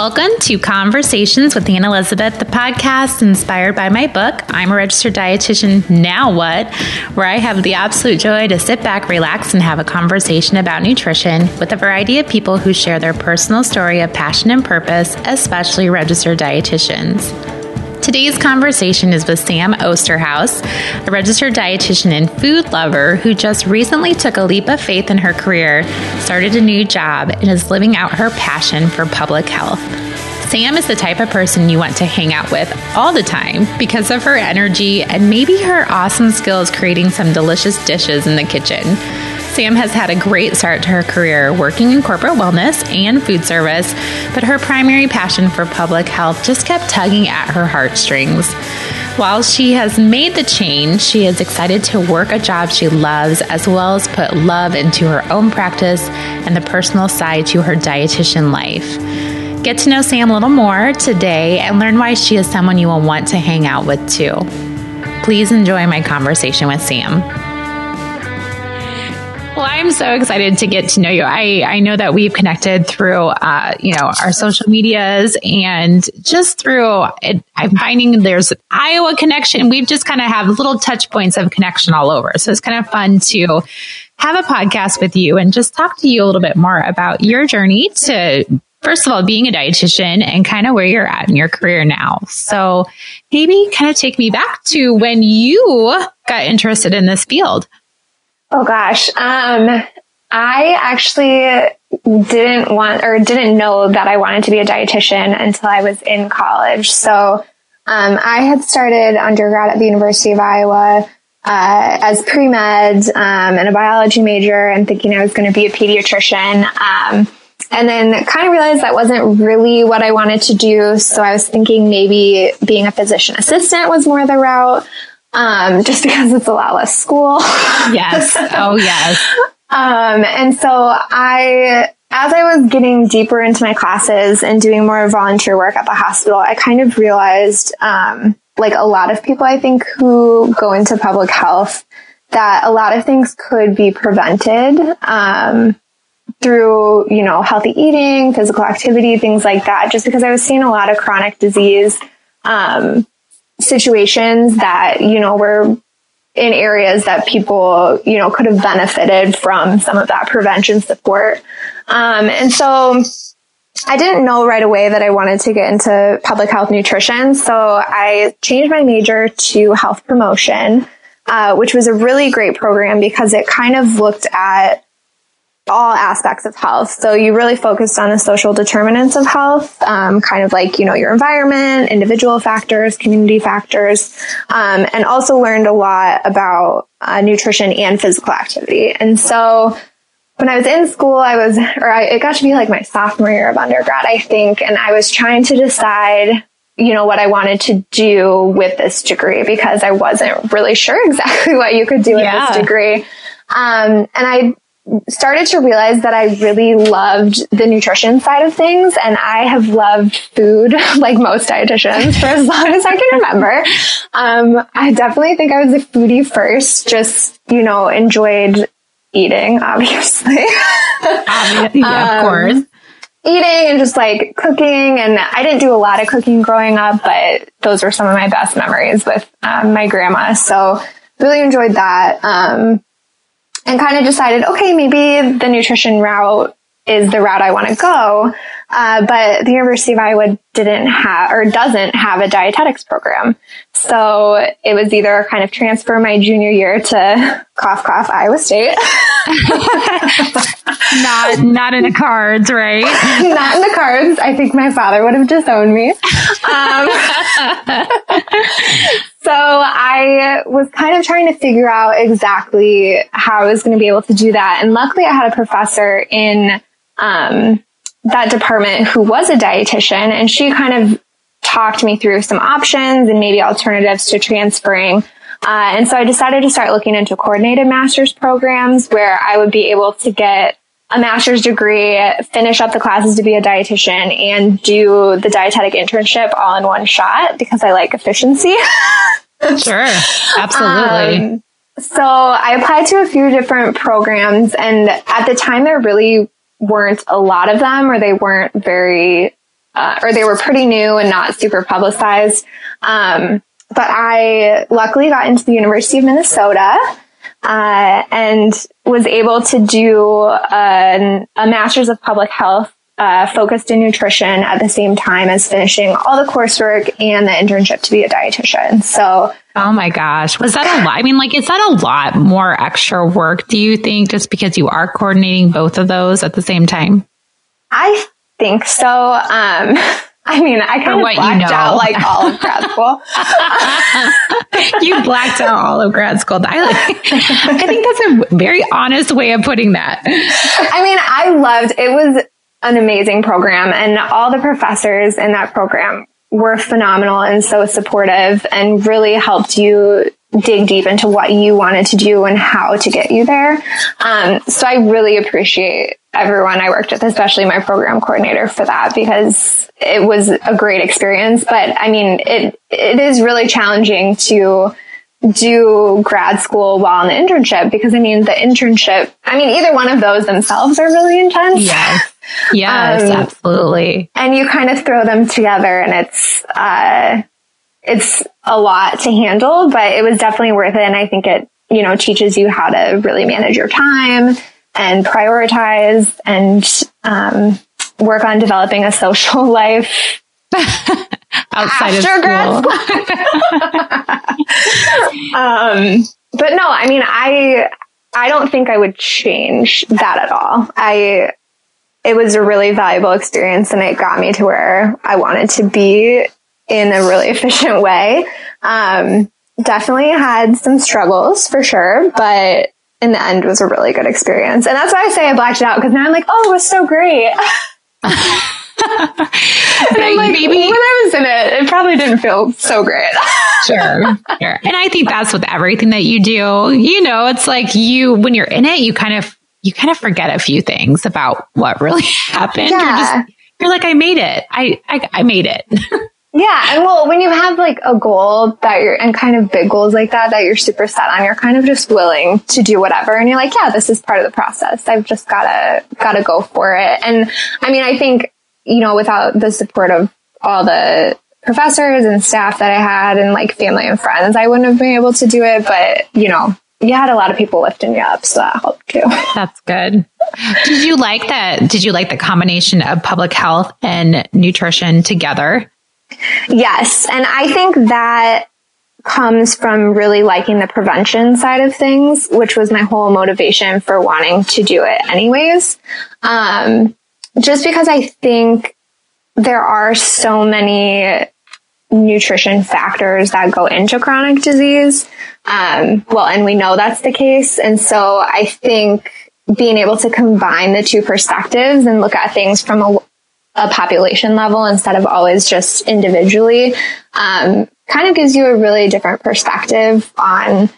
welcome to Conversations with Anne Elizabeth, the podcast inspired by my book, I'm a Registered Dietitian, Now What? where I have the absolute joy to sit back, relax, and have a conversation about nutrition with a variety of people who share their personal story of passion and purpose, especially registered dietitians. Today's conversation is with Sam Osterhaus, a registered dietitian and food lover who just recently took a leap of faith in her career, started a new job, and is living out her passion for public health. Sam is the type of person you want to hang out with all the time because of her energy and maybe her awesome skills creating some delicious dishes in the kitchen. Sam has had a great start to her career working in corporate wellness and food service, but her primary passion for public health just kept tugging at her heartstrings. While she has made the change, she is excited to work a job she loves as well as put love into her own practice and the personal side to her dietitian life. Get to know Sam a little more today and learn why she is someone you will want to hang out with too. Please enjoy my conversation with Sam. Well, I'm so excited to get to know you. I, I know that we've connected through, uh, you know, our social medias and just through it, I'm finding there's Iowa connection. We've just kind of have little touch points of connection all over. So it's kind of fun to have a podcast with you and just talk to you a little bit more about your journey to first of all, being a dietitian and kind of where you're at in your career now. So maybe kind of take me back to when you got interested in this field. Oh gosh. Um, I actually didn't want or didn't know that I wanted to be a dietitian until I was in college. So, um, I had started undergrad at the University of Iowa, uh, as pre-med, um, and a biology major and thinking I was going to be a pediatrician. Um, and then kind of realized that wasn't really what I wanted to do. So I was thinking maybe being a physician assistant was more the route um, just because it's a lot less school. Yes. Oh, yes. um, and so I, as I was getting deeper into my classes and doing more volunteer work at the hospital, I kind of realized, um, like a lot of people, I think, who go into public health, that a lot of things could be prevented, um, through, you know, healthy eating, physical activity, things like that, just because I was seeing a lot of chronic disease, um, situations that, you know, were in areas that people, you know, could have benefited from some of that prevention support. Um, and so I didn't know right away that I wanted to get into public health nutrition. So I changed my major to health promotion, uh, which was a really great program because it kind of looked at all aspects of health. So you really focused on the social determinants of health, um, kind of like, you know, your environment, individual factors, community factors, um, and also learned a lot about uh, nutrition and physical activity. And so when I was in school, I was, or I, it got to be like my sophomore year of undergrad, I think, and I was trying to decide you know, what I wanted to do with this degree because I wasn't really sure exactly what you could do with yeah. this degree. Um, and I started to realize that I really loved the nutrition side of things and I have loved food like most dietitians for as long as I can remember. Um, I definitely think I was a foodie first, just, you know, enjoyed eating, obviously. obviously, yeah, of um, course. Eating and just like cooking. And I didn't do a lot of cooking growing up, but those were some of my best memories with um, my grandma. So really enjoyed that. Um, and kind of decided, okay, maybe the nutrition route is the route I want to go. Uh, but the University of Iowa didn't have or doesn't have a dietetics program. So it was either kind of transfer my junior year to cough cough Iowa State. not not in the cards, right? not in the cards. I think my father would have disowned me. Um, so I was kind of trying to figure out exactly how I was going to be able to do that. And luckily I had a professor in um, that department who was a dietitian and she kind of talked me through some options and maybe alternatives to transferring. Uh, and so I decided to start looking into coordinated master's programs where I would be able to get a master's degree, finish up the classes to be a dietitian and do the dietetic internship all in one shot because I like efficiency. sure. Absolutely. Um, so I applied to a few different programs and at the time there really weren't a lot of them or they weren't very uh, or they were pretty new and not super publicized. Um, but I luckily got into the University of Minnesota. Uh, and was able to do a, a master's of public health uh, focused in nutrition at the same time as finishing all the coursework and the internship to be a dietitian. So, oh my gosh, was that a lot? I mean, like, is that a lot more extra work? Do you think just because you are coordinating both of those at the same time? I think so. Um, I mean, I kind of blacked you know. out like all of grad school. you blacked out all of grad school. I, like, I think that's a very honest way of putting that. I mean, I loved it was an amazing program and all the professors in that program were phenomenal and so supportive and really helped you dig deep into what you wanted to do and how to get you there. Um, so I really appreciate everyone I worked with, especially my program coordinator for that because it was a great experience. But I mean, it, it is really challenging to do grad school while the internship because I mean, the internship, I mean, either one of those themselves are really intense. Yes. Yes, um, absolutely. And you kind of throw them together and it's, uh, it's a lot to handle, but it was definitely worth it. And I think it, you know, teaches you how to really manage your time and prioritize and, um, work on developing a social life outside After of school. um, but no, I mean, I, I don't think I would change that at all. I, it was a really valuable experience and it got me to where I wanted to be in a really efficient way. Um, definitely had some struggles for sure, but in the end was a really good experience. And that's why I say I blacked it out because now I'm like, oh, it was so great. like, maybe when I was in it, it probably didn't feel so great. sure, sure. And I think that's with everything that you do. You know, it's like you, when you're in it, you kind of, you kind of forget a few things about what really happened. Yeah. You're, just, you're like, I made it. I, I, I made it. Yeah. And well, when you have like a goal that you're, and kind of big goals like that, that you're super set on, you're kind of just willing to do whatever. And you're like, yeah, this is part of the process. I've just gotta, gotta go for it. And I mean, I think, you know, without the support of all the professors and staff that I had and like family and friends, I wouldn't have been able to do it. But, you know, you had a lot of people lifting you up, so that helped too. That's good. Did you like that? Did you like the combination of public health and nutrition together? Yes. And I think that comes from really liking the prevention side of things, which was my whole motivation for wanting to do it anyways. Um, just because I think there are so many nutrition factors that go into chronic disease. Um, well, and we know that's the case. And so I think being able to combine the two perspectives and look at things from a, a population level instead of always just individually, um, kind of gives you a really different perspective on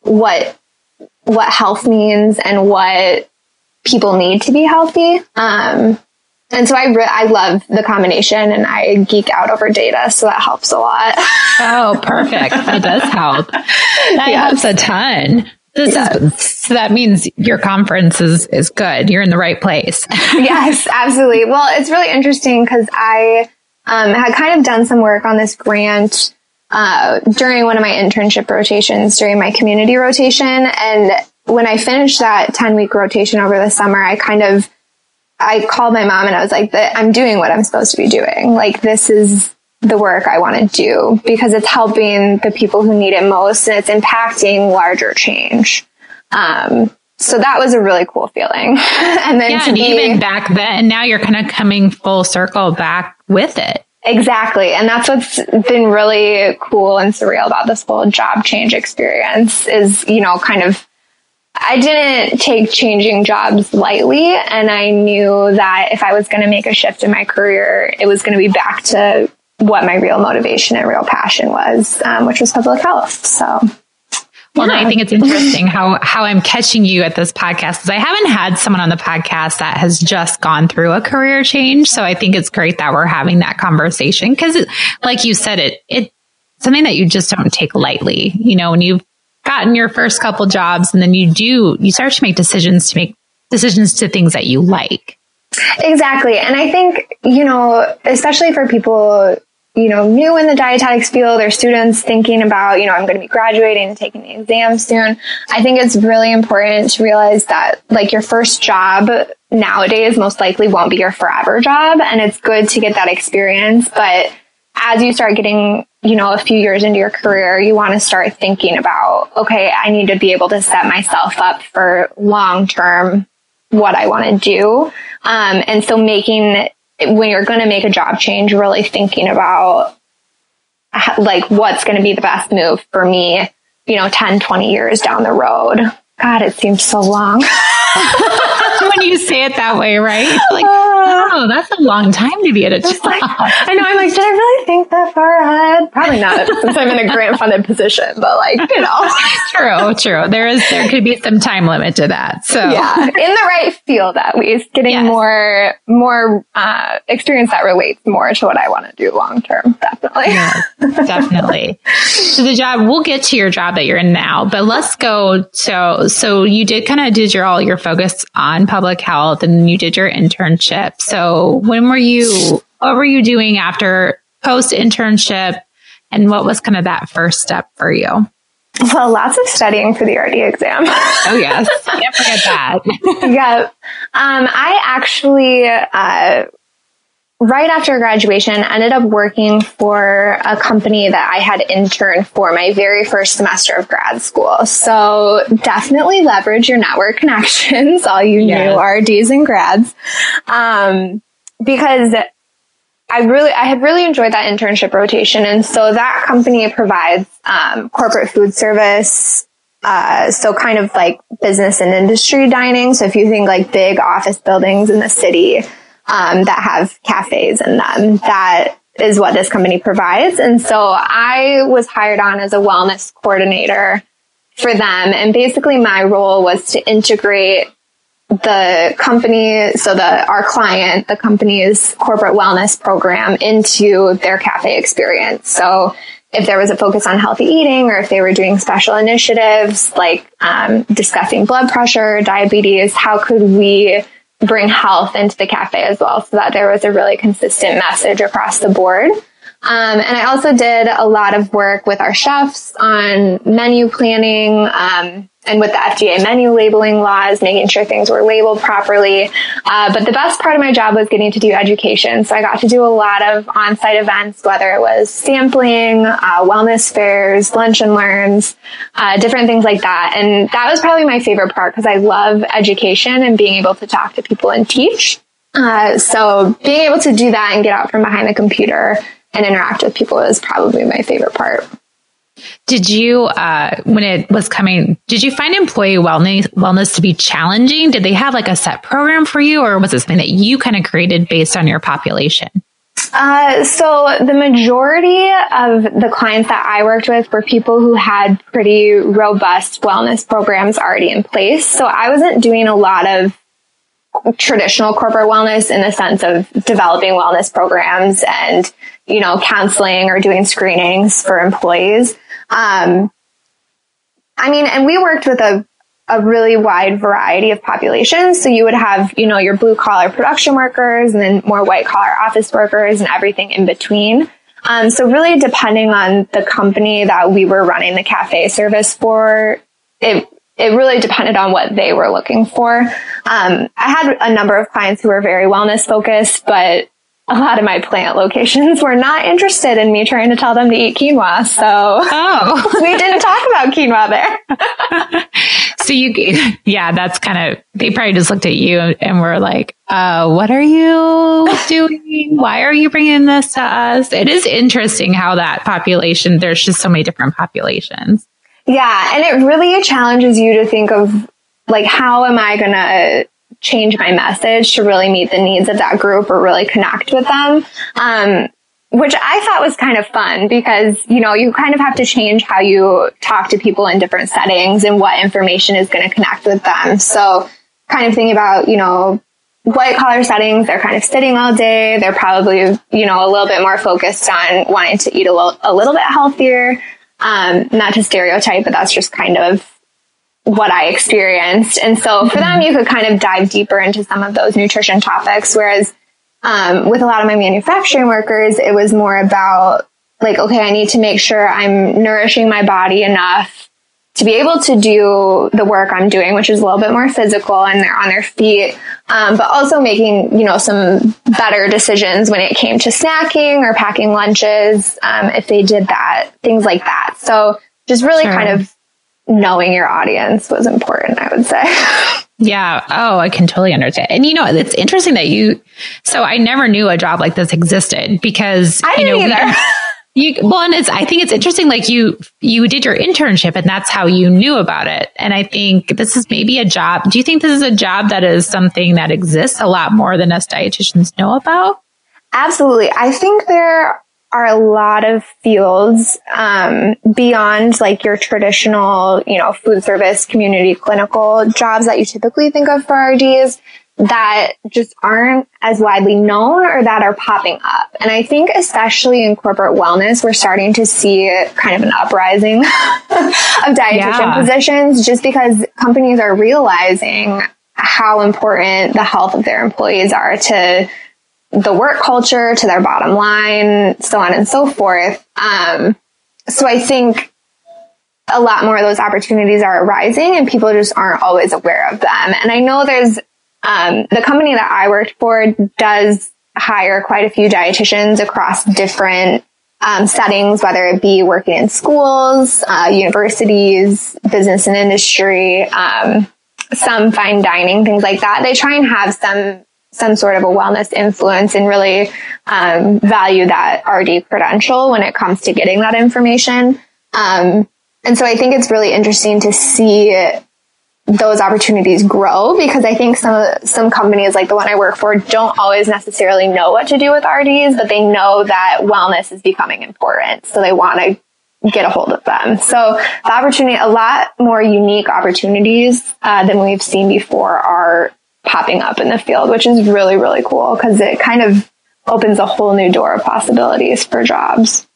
what what health means and what people need to be healthy. Um, and so I re- I love the combination and I geek out over data, so that helps a lot. oh, perfect. That does help. That yes. helps a ton. This yes. is, so that means your conference is, is good. You're in the right place. yes, absolutely. Well, it's really interesting because I um, had kind of done some work on this grant uh, during one of my internship rotations, during my community rotation. And when I finished that 10 week rotation over the summer, I kind of, I called my mom and I was like, I'm doing what I'm supposed to be doing. Like, this is the work I want to do because it's helping the people who need it most and it's impacting larger change. Um, so that was a really cool feeling. and then yeah, and be, even back then, now you're kind of coming full circle back with it. Exactly. And that's what's been really cool and surreal about this whole job change experience is, you know, kind of I didn't take changing jobs lightly. And I knew that if I was going to make a shift in my career, it was going to be back to what my real motivation and real passion was, um, which was public health. So. Well, yeah. I think it's interesting how, how I'm catching you at this podcast because I haven't had someone on the podcast that has just gone through a career change. So I think it's great that we're having that conversation because like you said, it, it, something that you just don't take lightly. You know, when you've gotten your first couple jobs and then you do, you start to make decisions to make decisions to things that you like. Exactly. And I think, you know, especially for people, you know, new in the dietetics field or students thinking about, you know, I'm going to be graduating and taking the exam soon. I think it's really important to realize that like your first job nowadays most likely won't be your forever job. And it's good to get that experience. But as you start getting, you know, a few years into your career, you want to start thinking about, okay, I need to be able to set myself up for long term what I want to do. Um, and so making, when you're going to make a job change, really thinking about like what's going to be the best move for me, you know, 10, 20 years down the road. God, it seems so long. when you say it that way, right? Like, oh, that's a long time to be at a job. Like, I know. I'm like, did I really think that far ahead? Probably not, since I'm in a grant funded position. But like, you know, true, true. There is there could be some time limit to that. So yeah, in the right field, at least, getting yes. more more uh, experience that relates more to what I want to do long term. Definitely, yes, definitely. So the job, we'll get to your job that you're in now, but let's go. So so you did kind of did your all your focus on public health and you did your internship. So when were you, what were you doing after post internship? And what was kind of that first step for you? Well, lots of studying for the RD exam. oh yes, can't forget that. yeah, um, I actually uh, right after graduation, ended up working for a company that I had interned for my very first semester of grad school. So definitely leverage your network connections, all you yes. new RDs and grads. Um, because I really, I had really enjoyed that internship rotation. And so that company provides, um, corporate food service, uh, so kind of like business and industry dining. So if you think like big office buildings in the city, um, that have cafes in them. That is what this company provides. And so I was hired on as a wellness coordinator for them. And basically my role was to integrate the company, so the, our client, the company's corporate wellness program into their cafe experience. So if there was a focus on healthy eating or if they were doing special initiatives like um, discussing blood pressure, diabetes, how could we bring health into the cafe as well so that there was a really consistent message across the board. Um, and I also did a lot of work with our chefs on menu planning, um, and with the FDA menu labeling laws, making sure things were labeled properly. Uh, but the best part of my job was getting to do education. So I got to do a lot of on-site events, whether it was sampling, uh, wellness fairs, lunch and learns, uh, different things like that. And that was probably my favorite part because I love education and being able to talk to people and teach. Uh, so being able to do that and get out from behind the computer and interact with people is probably my favorite part. Did you, uh, when it was coming, did you find employee wellness, wellness to be challenging? Did they have like a set program for you or was it something that you kind of created based on your population? Uh, so the majority of the clients that I worked with were people who had pretty robust wellness programs already in place. So I wasn't doing a lot of traditional corporate wellness in the sense of developing wellness programs and, you know, counseling or doing screenings for employees. Um, I mean, and we worked with a, a really wide variety of populations. So you would have, you know, your blue collar production workers and then more white collar office workers and everything in between. Um, so really depending on the company that we were running the cafe service for, it, it really depended on what they were looking for. Um, I had a number of clients who were very wellness focused, but a lot of my plant locations were not interested in me trying to tell them to eat quinoa. So oh. we didn't talk about quinoa there. so you, yeah, that's kind of, they probably just looked at you and were like, uh, what are you doing? Why are you bringing this to us? It is interesting how that population, there's just so many different populations. Yeah. And it really challenges you to think of like, how am I going to change my message to really meet the needs of that group or really connect with them. Um, which I thought was kind of fun because, you know, you kind of have to change how you talk to people in different settings and what information is going to connect with them. So kind of thinking about, you know, white collar settings, they're kind of sitting all day. They're probably, you know, a little bit more focused on wanting to eat a little, a little bit healthier. Um, not to stereotype, but that's just kind of what I experienced. And so for them, you could kind of dive deeper into some of those nutrition topics. Whereas, um, with a lot of my manufacturing workers, it was more about like, okay, I need to make sure I'm nourishing my body enough to be able to do the work I'm doing, which is a little bit more physical and they're on their feet, um, but also making, you know, some better decisions when it came to snacking or packing lunches, um, if they did that, things like that. So just really sure. kind of knowing your audience was important, I would say. Yeah. Oh, I can totally understand. And you know, it's interesting that you, so I never knew a job like this existed because, I you know, either. You, well, and it's, I think it's interesting, like you, you did your internship and that's how you knew about it. And I think this is maybe a job. Do you think this is a job that is something that exists a lot more than us dietitians know about? Absolutely. I think there are a lot of fields, um, beyond like your traditional, you know, food service, community, clinical jobs that you typically think of for RDs that just aren't as widely known or that are popping up. And I think especially in corporate wellness, we're starting to see kind of an uprising of dietitian yeah. positions just because companies are realizing how important the health of their employees are to the work culture, to their bottom line, so on and so forth. Um, so I think a lot more of those opportunities are arising and people just aren't always aware of them. And I know there's um, the company that I worked for does hire quite a few dietitians across different um, settings, whether it be working in schools, uh, universities, business and industry, um, some fine dining, things like that. They try and have some some sort of a wellness influence and really um, value that RD credential when it comes to getting that information. Um, and so I think it's really interesting to see those opportunities grow because I think some some companies like the one I work for don't always necessarily know what to do with RDs, but they know that wellness is becoming important, so they want to get a hold of them. So the opportunity, a lot more unique opportunities uh, than we've seen before are popping up in the field, which is really really cool because it kind of opens a whole new door of possibilities for jobs.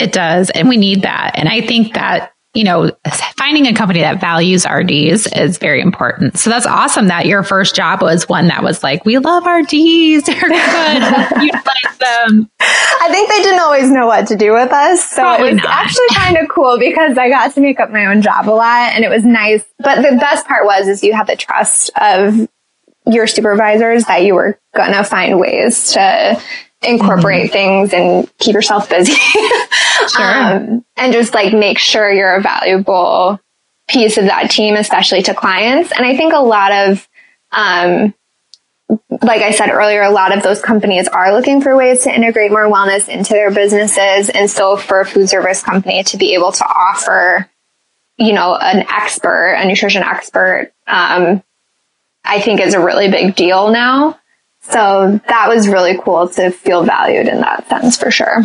It does, and we need that. And I think that you know, finding a company that values RDs is very important. So that's awesome that your first job was one that was like, we love RDs. They're good. Utilize them. Um, I think they didn't always know what to do with us. So Probably it was not. actually kind of cool because I got to make up my own job a lot and it was nice. But the best part was is you had the trust of your supervisors that you were going to find ways to incorporate mm-hmm. things and keep yourself busy. sure. Um, and just like make sure you're a valuable piece of that team, especially to clients. And I think a lot of, um, like I said earlier, a lot of those companies are looking for ways to integrate more wellness into their businesses. And so for a food service company to be able to offer, you know, an expert, a nutrition expert, um, I think is a really big deal now. So that was really cool to feel valued in that sense for sure.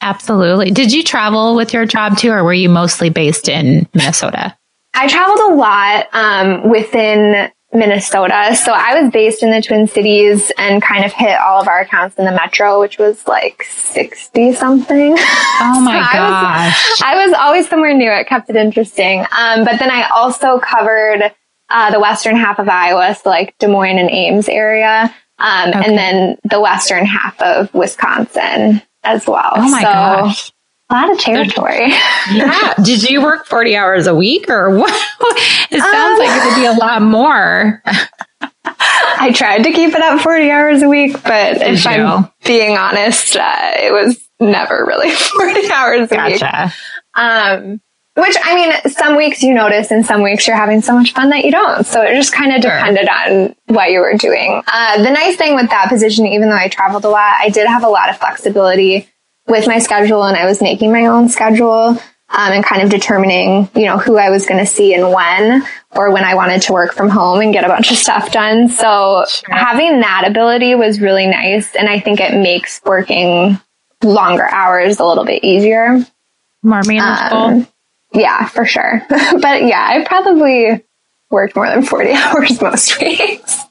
Absolutely. Did you travel with your job too, or were you mostly based in Minnesota? I traveled a lot um, within Minnesota. So I was based in the Twin Cities and kind of hit all of our accounts in the metro, which was like 60 something. Oh my so gosh. I was, I was, always somewhere new. It kept it interesting. Um, but then I also covered uh, the western half of Iowa, so like Des Moines and Ames area um, okay. and then the western half of Wisconsin as well. Oh my so, gosh. A lot of territory. yeah. Did you work 40 hours a week or what? It sounds um, like it would be a lot more. I tried to keep it at 40 hours a week, but Did if you? I'm being honest, uh, it was never really 40 hours a gotcha. week. Um, which I mean, some weeks you notice and some weeks you're having so much fun that you don't. So it just kind of depended on what you were doing. Uh, the nice thing with that position, even though I traveled a lot, I did have a lot of flexibility with my schedule and I was making my own schedule. Um, and kind of determining, you know, who I was going to see and when, or when I wanted to work from home and get a bunch of stuff done. So sure. having that ability was really nice. And I think it makes working longer hours a little bit easier. More manageable. Um, yeah, for sure. but yeah, I probably worked more than 40 hours most weeks.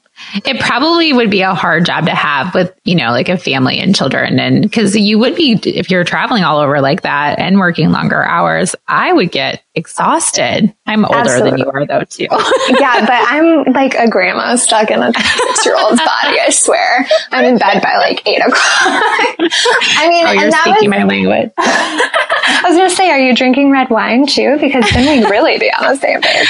It probably would be a hard job to have with, you know, like a family and children. And because you would be, if you're traveling all over like that and working longer hours, I would get exhausted. I'm older Absolutely. than you are though, too. yeah, but I'm like a grandma stuck in a six year old's body, I swear. I'm in bed by like eight o'clock. I mean, oh, you're speaking was, my language. I was going to say, are you drinking red wine too? Because then we'd really be on the same page.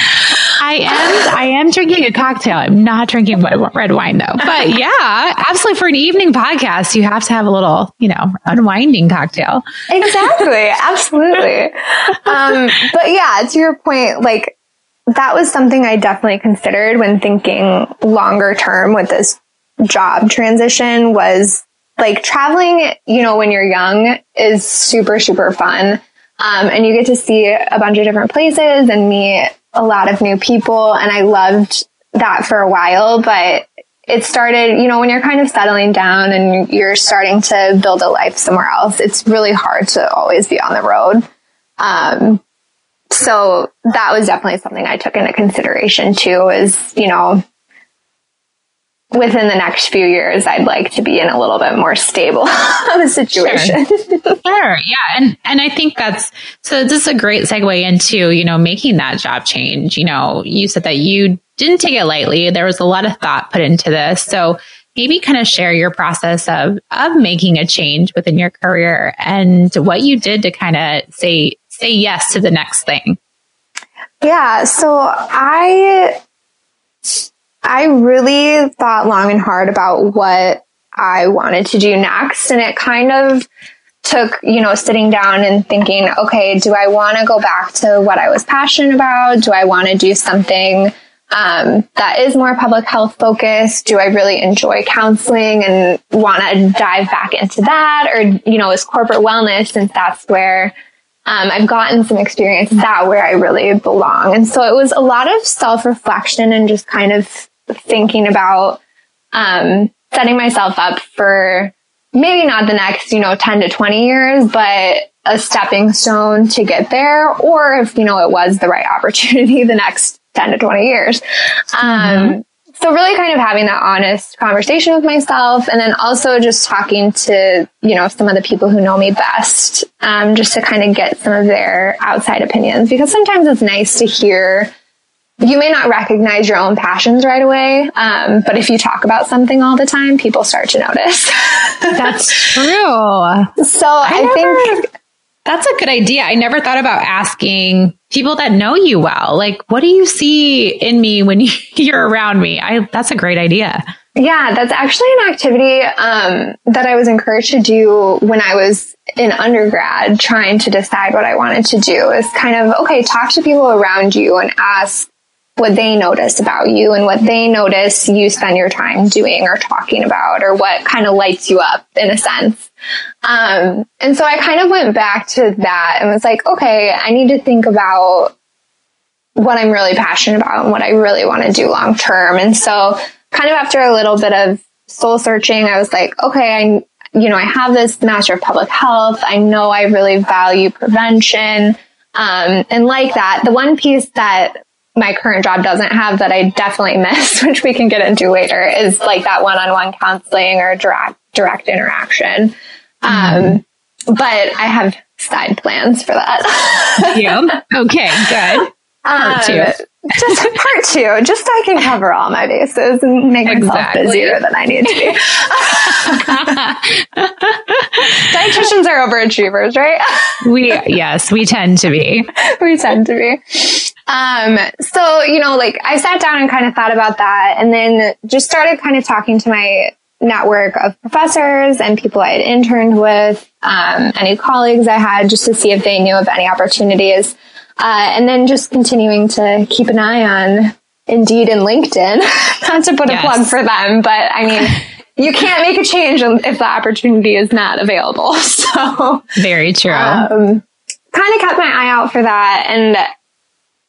I am. I am drinking a cocktail. I'm not drinking red wine though. But yeah, absolutely. For an evening podcast, you have to have a little, you know, unwinding cocktail. Exactly. absolutely. Um, but yeah, to your point, like that was something I definitely considered when thinking longer term with this job transition was like traveling, you know, when you're young is super, super fun. Um, and you get to see a bunch of different places and meet a lot of new people. And I loved that for a while, but it started, you know, when you're kind of settling down and you're starting to build a life somewhere else, it's really hard to always be on the road. Um, so that was definitely something I took into consideration too, is, you know, within the next few years, I'd like to be in a little bit more stable of a situation. Sure. sure. Yeah. And, and I think that's, so this is a great segue into, you know, making that job change. You know, you said that you didn't take it lightly. There was a lot of thought put into this. So maybe kind of share your process of, of making a change within your career and what you did to kind of say, say yes to the next thing. Yeah. So I, I really thought long and hard about what I wanted to do next. And it kind of took, you know, sitting down and thinking, okay, do I want to go back to what I was passionate about? Do I want to do something um, that is more public health focused? Do I really enjoy counseling and want to dive back into that? Or, you know, is corporate wellness, since that's where um, I've gotten some experience that where I really belong. And so it was a lot of self reflection and just kind of thinking about um, setting myself up for maybe not the next, you know, 10 to 20 years, but a stepping stone to get there. Or if, you know, it was the right opportunity the next 10 to 20 years. Um, mm-hmm. So really kind of having that honest conversation with myself and then also just talking to, you know, some of the people who know me best, um, just to kind of get some of their outside opinions because sometimes it's nice to hear you may not recognize your own passions right away, um, but if you talk about something all the time, people start to notice. That's true. So I, I never, think that's a good idea. I never thought about asking people that know you well, like, what do you see in me when you're around me? I, that's a great idea. Yeah, that's actually an activity um, that I was encouraged to do when I was in undergrad, trying to decide what I wanted to do. Is kind of okay, talk to people around you and ask what they notice about you and what they notice you spend your time doing or talking about or what kind of lights you up in a sense. Um, and so I kind of went back to that and was like, okay, I need to think about what I'm really passionate about and what I really want to do long term. And so kind of after a little bit of soul searching, I was like, okay, I, you know, I have this master of public health. I know I really value prevention. Um, and like that, the one piece that my current job doesn't have that I definitely miss, which we can get into later, is like that one-on-one counseling or direct direct interaction. Mm-hmm. Um, but I have side plans for that. yeah. Okay. Good. Part um, two. just part two, just so I can cover all my bases and make myself exactly. busier than I need to be. Dietitians are overachievers, right? we yes, we tend to be. we tend to be. Um, so, you know, like I sat down and kind of thought about that and then just started kind of talking to my network of professors and people I had interned with, um, any colleagues I had just to see if they knew of any opportunities. Uh, and then just continuing to keep an eye on Indeed and LinkedIn, not to put yes. a plug for them, but I mean, you can't make a change if the opportunity is not available. So very true. Um, kind of kept my eye out for that. And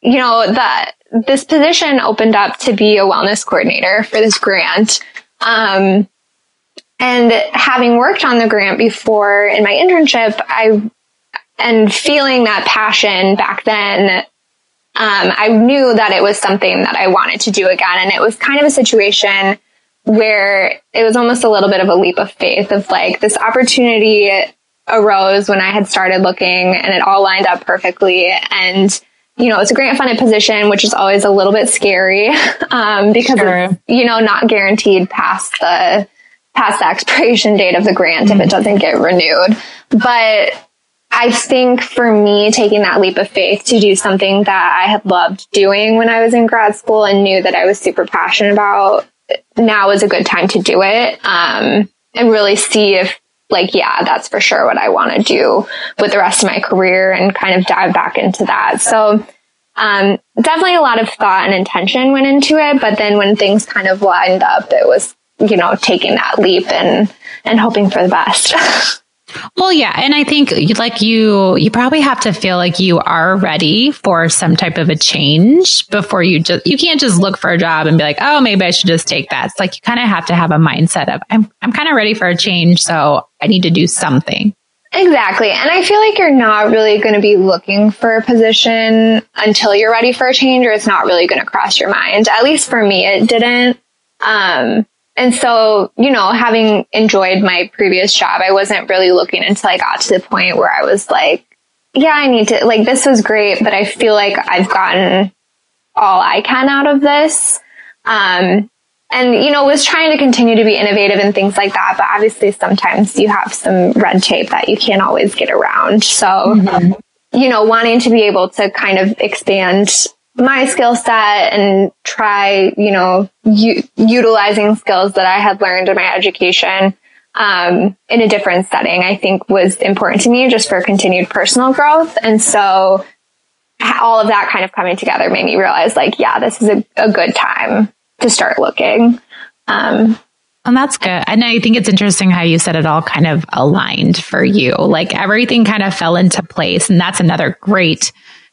you know, that this position opened up to be a wellness coordinator for this grant. Um, and having worked on the grant before in my internship, I, and feeling that passion back then, um, I knew that it was something that I wanted to do again. And it was kind of a situation where it was almost a little bit of a leap of faith of like this opportunity arose when I had started looking and it all lined up perfectly. And, you know, it's a grant funded position, which is always a little bit scary, um, because sure. it's, you know, not guaranteed past the, past the expiration date of the grant mm-hmm. if it mm-hmm. doesn't get renewed. But I think for me, taking that leap of faith to do something that I had loved doing when I was in grad school and knew that I was super passionate about, now is a good time to do it. Um, and really see if like, yeah, that's for sure what I want to do with the rest of my career and kind of dive back into that. So, um, definitely a lot of thought and intention went into it. But then when things kind of lined up, it was, you know, taking that leap and, and hoping for the best. Well, yeah. And I think like you, you probably have to feel like you are ready for some type of a change before you just, you can't just look for a job and be like, oh, maybe I should just take that. It's like you kind of have to have a mindset of, I'm, I'm kind of ready for a change. So I need to do something. Exactly. And I feel like you're not really going to be looking for a position until you're ready for a change or it's not really going to cross your mind. At least for me, it didn't. Um, and so, you know, having enjoyed my previous job, I wasn't really looking until I got to the point where I was like, yeah, I need to, like, this was great, but I feel like I've gotten all I can out of this. Um, and, you know, was trying to continue to be innovative and things like that. But obviously sometimes you have some red tape that you can't always get around. So, mm-hmm. you know, wanting to be able to kind of expand my skill set and try, you know, u- utilizing skills that I had learned in my education um, in a different setting, I think was important to me just for continued personal growth. And so all of that kind of coming together made me realize like, yeah, this is a, a good time to start looking. Um, and that's good. And I think it's interesting how you said it all kind of aligned for you. Like everything kind of fell into place. And that's another great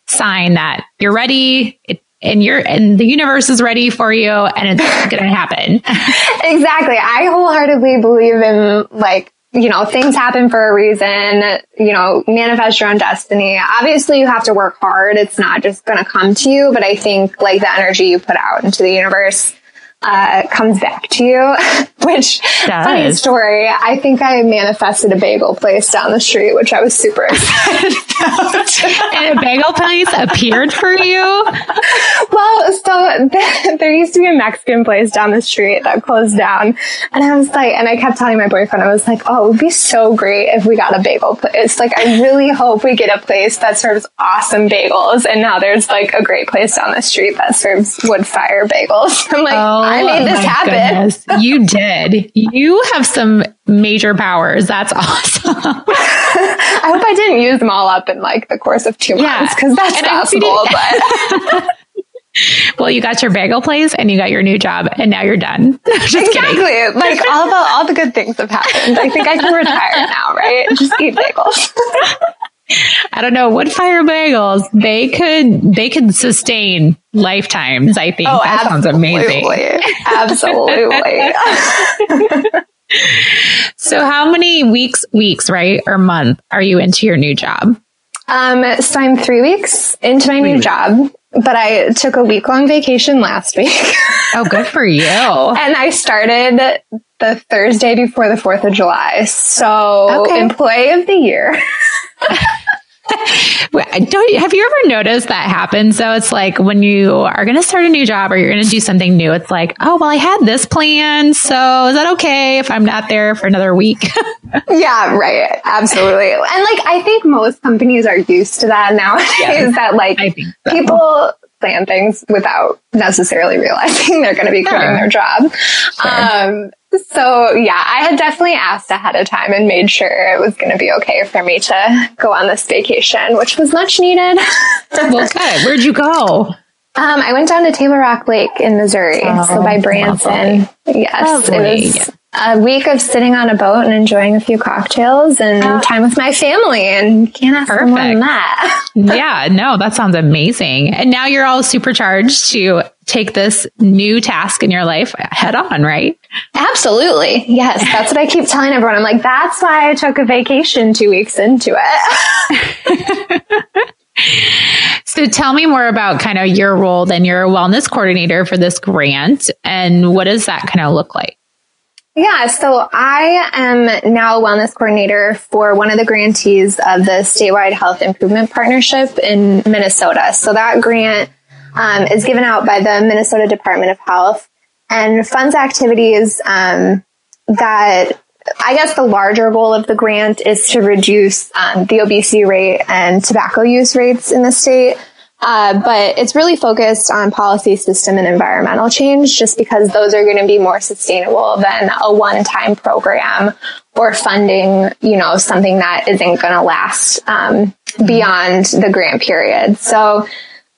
sign that you're ready it, and you're and the universe is ready for you and it's going to happen. exactly. I wholeheartedly believe in like you know, things happen for a reason, you know, manifest your own destiny. Obviously you have to work hard. It's not just going to come to you, but I think like the energy you put out into the universe uh, comes back to you, which funny story. I think I manifested a bagel place down the street, which I was super excited about. and a bagel place appeared for you? Well, so there used to be a Mexican place down the street that closed down. And I was like, and I kept telling my boyfriend, I was like, oh, it would be so great if we got a bagel place. Like, I really hope we get a place that serves awesome bagels. And now there's like a great place down the street that serves wood fire bagels. I'm like, oh I oh made this happen. Goodness. You did. You have some major powers. That's awesome. I hope I didn't use them all up in like the course of two months because that's and possible. But well, you got your bagel place and you got your new job, and now you're done. Just exactly. Kidding. Like all the all the good things have happened. I think I can retire now, right? Just eat bagels. I don't know, wood fire bagels, they could they could sustain lifetimes, I think. Oh, that sounds amazing. Absolutely. so how many weeks weeks, right? Or month are you into your new job? Um, so I'm three weeks into my new job, but I took a week long vacation last week. oh, good for you. And I started the Thursday before the 4th of July. So okay. employee of the year. Don't have you ever noticed that happens? So it's like when you are going to start a new job or you're going to do something new, it's like, oh well, I had this plan, so is that okay if I'm not there for another week? yeah, right. Absolutely. And like I think most companies are used to that nowadays. Yeah, that like so. people plan things without necessarily realizing they're going to be quitting sure. their job. Sure. Um, so yeah, I had definitely asked ahead of time and made sure it was going to be okay for me to go on this vacation, which was much needed. well, good. Where'd you go? Um, I went down to Table Rock Lake in Missouri, oh, so by Branson. Lovely. Yes, lovely. it was a week of sitting on a boat and enjoying a few cocktails and oh. time with my family and can't ask Perfect. more than that. yeah, no, that sounds amazing. And now you're all supercharged to take this new task in your life head on, right? Absolutely. Yes. That's what I keep telling everyone. I'm like, that's why I took a vacation two weeks into it. so tell me more about kind of your role then you're a wellness coordinator for this grant and what does that kind of look like? Yeah, so I am now a wellness coordinator for one of the grantees of the statewide health improvement partnership in Minnesota. So that grant um, is given out by the Minnesota Department of Health and funds activities um, that I guess the larger goal of the grant is to reduce um, the obesity rate and tobacco use rates in the state. Uh, but it's really focused on policy system and environmental change just because those are going to be more sustainable than a one-time program or funding, you know, something that isn't going to last um, beyond the grant period. So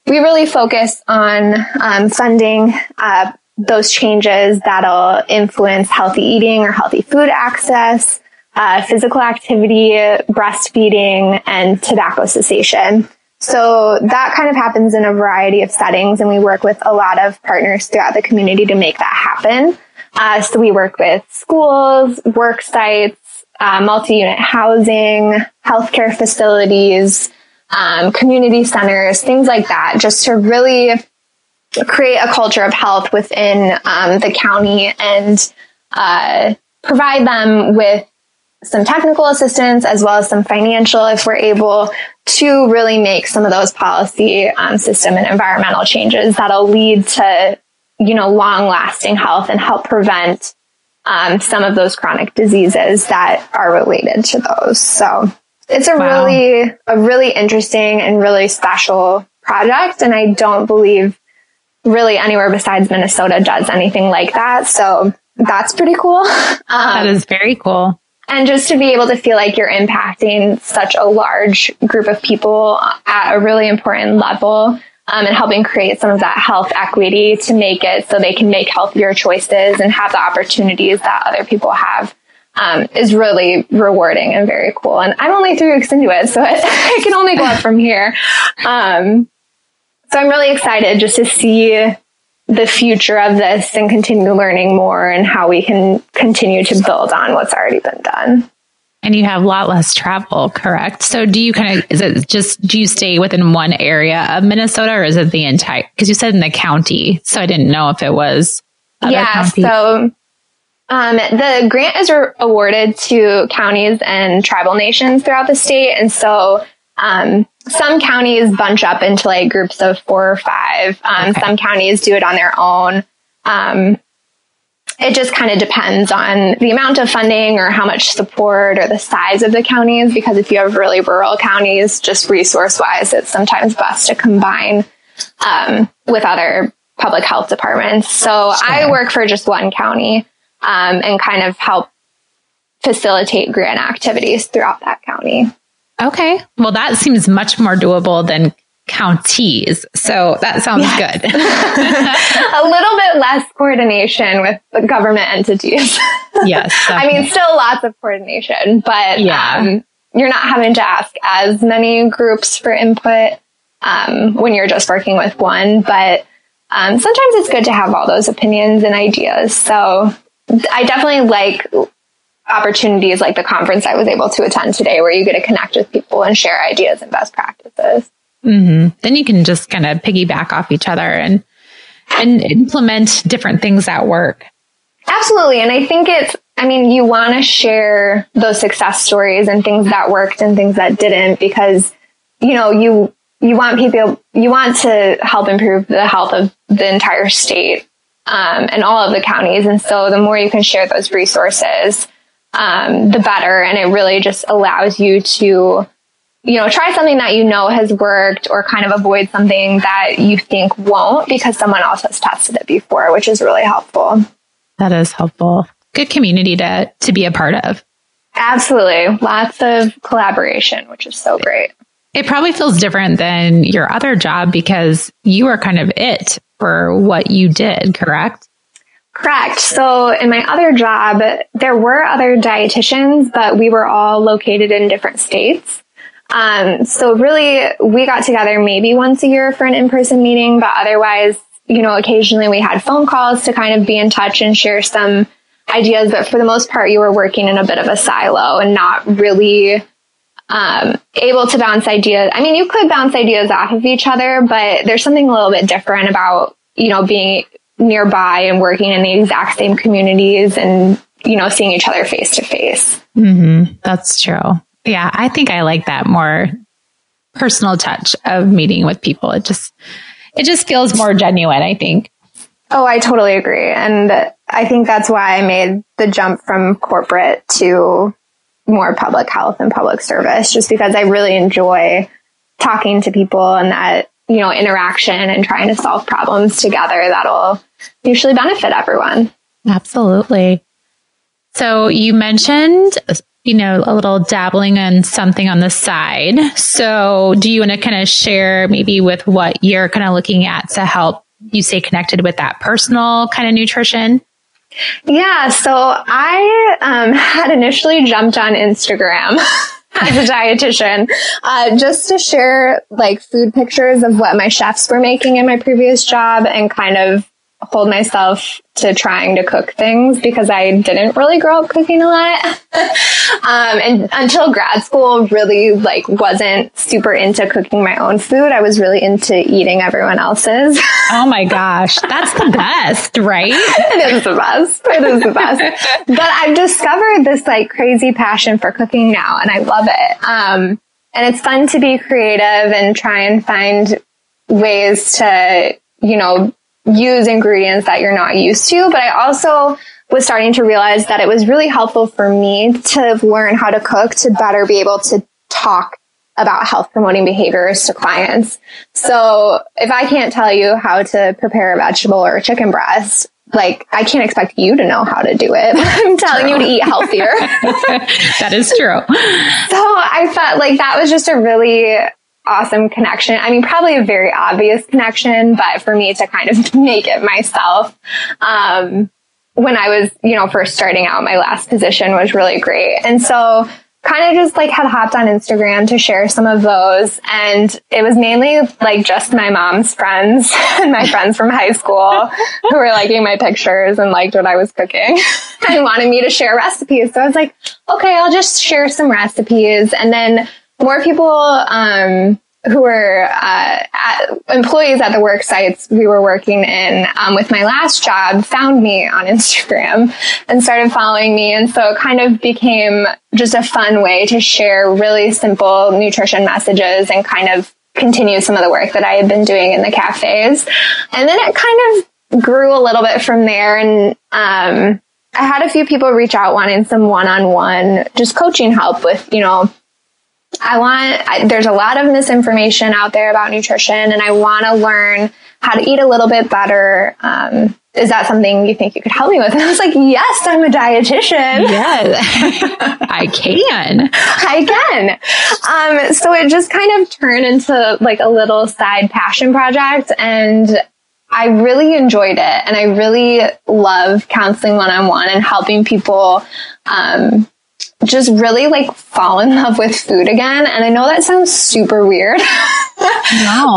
we really focus on um, funding uh, those changes that'll influence healthy eating or healthy food access, uh, physical activity, breastfeeding, and tobacco cessation. So that kind of happens in a variety of settings and we work with a lot of partners throughout the community to make that happen. Uh, so we work with schools, work sites, uh, multi-unit housing, healthcare facilities, um, community centers, things like that, just to really create a culture of health within um, the county and uh, provide them with some technical assistance as well as some financial if we're able to really make some of those policy um, system and environmental changes that'll lead to you know long lasting health and help prevent um, some of those chronic diseases that are related to those. So it's a wow. really a really interesting and really special project and i don't believe really anywhere besides minnesota does anything like that. So that's pretty cool. Um, that is very cool and just to be able to feel like you're impacting such a large group of people at a really important level um, and helping create some of that health equity to make it so they can make healthier choices and have the opportunities that other people have um, is really rewarding and very cool. And I'm only three weeks into it, so it, it can only go up from here. Um, so I'm really excited just to see the future of this and continue learning more and how we can continue to build on what's already been done. And you have a lot less travel, correct? So do you kind of, is it just, do you stay within one area of Minnesota or is it the entire, because you said in the county. So I didn't know if it was. yeah. Counties. So um, the grant is re- awarded to counties and tribal nations throughout the state. And so um, some counties bunch up into like groups of four or five. Um, okay. Some counties do it on their own. Um, it just kind of depends on the amount of funding or how much support or the size of the counties. Because if you have really rural counties, just resource wise, it's sometimes best to combine um, with other public health departments. So sure. I work for just one county um, and kind of help facilitate grant activities throughout that county. Okay. Well, that seems much more doable than counties. So that sounds good. a little bit less coordination with the government entities. yes. I mean, still lots of coordination, but yeah. Um, you're not having to ask as many groups for input um, when you're just working with one. But um, sometimes it's good to have all those opinions and ideas. So I definitely like opportunities like the conference I was able to attend today where you get to connect with people and share ideas and best practices. Mm-hmm. Then you can just kind of piggyback off each other and and implement different things at work. Absolutely. And I think it's, I mean, you want to share those success stories and things that worked and things that didn't because, you know, you, you want people, you want to help improve the health of the entire state, um, and all of the counties. And so the more you can share those resources, um, the better. And it really just allows you to, you know, try something that you know has worked or kind of avoid something that you think won't because someone else has tested it before, which is really helpful. That is helpful. Good community to, to be a part of. Absolutely. Lots of collaboration, which is so great. It probably feels different than your other job because you are kind of it for what you did, correct? Correct. So in my other job, there were other dietitians, but we were all located in different states. Um, so really, we got together maybe once a year for an in-person meeting, but otherwise, you know, occasionally we had phone calls to kind of be in touch and share some ideas. But for the most part, you were working in a bit of a silo and not really um, able to bounce ideas. I mean, you could bounce ideas off of each other, but there's something a little bit different about you know being nearby and working in the exact same communities and you know, seeing each other face to face. Mm-hmm. That's true. Yeah. I think I like that more personal touch of meeting with people. It just, it just feels more genuine, I think. Oh, I totally agree. And I think that's why I made the jump from corporate to more public health and public service, just because I really enjoy talking to people and that, you know, interaction and trying to solve problems together that'll usually benefit everyone. Absolutely. So you mentioned, you know, a little dabbling in something on the side. So do you want to kind of share maybe with what you're kind of looking at to help you stay connected with that personal kind of nutrition? Yeah. So I um, had initially jumped on Instagram. as a dietitian, uh, just to share like food pictures of what my chefs were making in my previous job and kind of hold myself to trying to cook things because I didn't really grow up cooking a lot. um, and until grad school really like wasn't super into cooking my own food. I was really into eating everyone else's. oh my gosh. That's the best, right? it is the best. It is the best. but I've discovered this like crazy passion for cooking now and I love it. Um, and it's fun to be creative and try and find ways to, you know, use ingredients that you're not used to. But I also was starting to realize that it was really helpful for me to learn how to cook to better be able to talk about health promoting behaviors to clients. So if I can't tell you how to prepare a vegetable or a chicken breast, like I can't expect you to know how to do it. I'm telling true. you to eat healthier. that is true. So I felt like that was just a really awesome connection. I mean, probably a very obvious connection, but for me to kind of make it myself, um, when I was, you know, first starting out, my last position was really great. And so kind of just like had hopped on Instagram to share some of those. And it was mainly like just my mom's friends and my friends from high school who were liking my pictures and liked what I was cooking and wanted me to share recipes. So I was like, okay, I'll just share some recipes. And then more people um, who were uh, at, employees at the work sites we were working in um, with my last job found me on Instagram and started following me. And so it kind of became just a fun way to share really simple nutrition messages and kind of continue some of the work that I had been doing in the cafes. And then it kind of grew a little bit from there. And um, I had a few people reach out wanting some one-on-one just coaching help with, you know, I want, I, there's a lot of misinformation out there about nutrition and I want to learn how to eat a little bit better. Um, is that something you think you could help me with? And I was like, yes, I'm a dietitian. Yes, I can. I can. Um, so it just kind of turned into like a little side passion project and I really enjoyed it and I really love counseling one on one and helping people, um, just really like fall in love with food again. And I know that sounds super weird, no.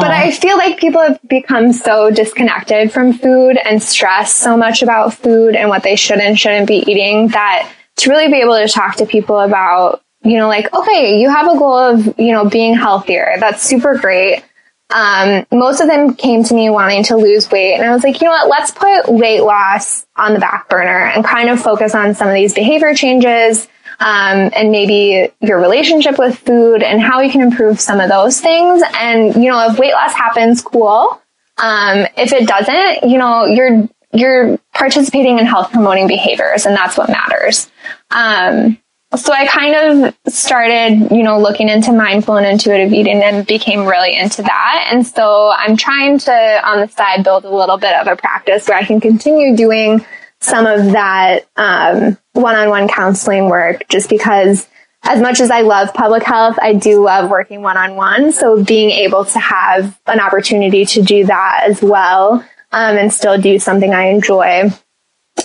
but I feel like people have become so disconnected from food and stress so much about food and what they should and shouldn't be eating that to really be able to talk to people about, you know, like, okay, you have a goal of, you know, being healthier. That's super great. Um, most of them came to me wanting to lose weight and I was like, you know what, let's put weight loss on the back burner and kind of focus on some of these behavior changes um, and maybe your relationship with food and how you can improve some of those things. And, you know, if weight loss happens, cool. Um, if it doesn't, you know, you're, you're participating in health promoting behaviors and that's what matters. Um, so I kind of started, you know, looking into mindful and intuitive eating and became really into that. And so I'm trying to, on the side, build a little bit of a practice where I can continue doing some of that um, one-on-one counseling work just because as much as I love public health, I do love working one-on-one. So being able to have an opportunity to do that as well um, and still do something I enjoy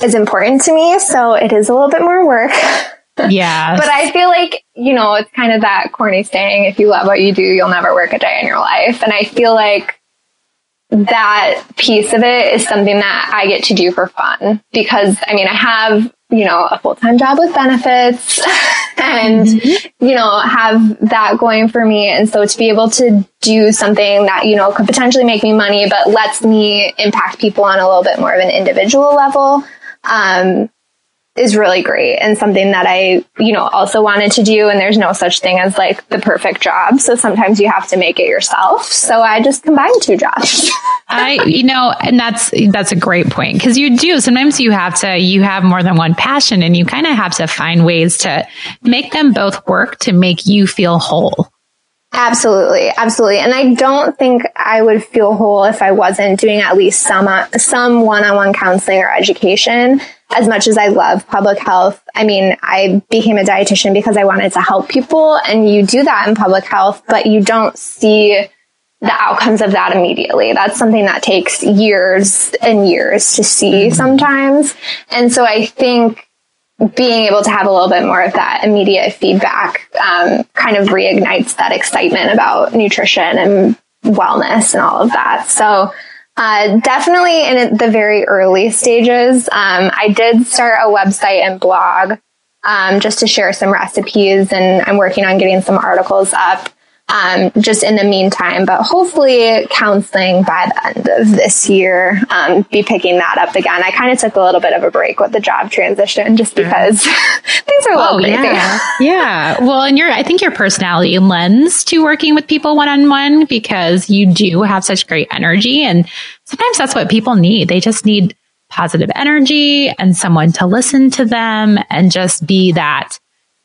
is important to me. So it is a little bit more work. Yeah. but I feel like, you know, it's kind of that corny saying, if you love what you do, you'll never work a day in your life. And I feel like that piece of it is something that I get to do for fun because I mean, I have, you know, a full-time job with benefits and, mm-hmm. you know, have that going for me. And so to be able to do something that, you know, could potentially make me money, but lets me impact people on a little bit more of an individual level, um, is really great and something that I, you know, also wanted to do. And there's no such thing as like the perfect job. So sometimes you have to make it yourself. So I just combined two jobs. I, you know, and that's, that's a great point because you do. Sometimes you have to, you have more than one passion and you kind of have to find ways to make them both work to make you feel whole. Absolutely, absolutely. And I don't think I would feel whole if I wasn't doing at least some uh, some one-on-one counseling or education. As much as I love public health, I mean, I became a dietitian because I wanted to help people and you do that in public health, but you don't see the outcomes of that immediately. That's something that takes years and years to see mm-hmm. sometimes. And so I think being able to have a little bit more of that immediate feedback um, kind of reignites that excitement about nutrition and wellness and all of that. So uh, definitely in the very early stages, um, I did start a website and blog um, just to share some recipes, and I'm working on getting some articles up um, just in the meantime. But hopefully, counseling by the end of this year, um, be picking that up again. I kind of took a little bit of a break with the job transition just because things are a little oh, crazy. Yeah. yeah. Well, and your, I think your personality lends to working with people one on one because you do have such great energy. And sometimes that's what people need. They just need positive energy and someone to listen to them and just be that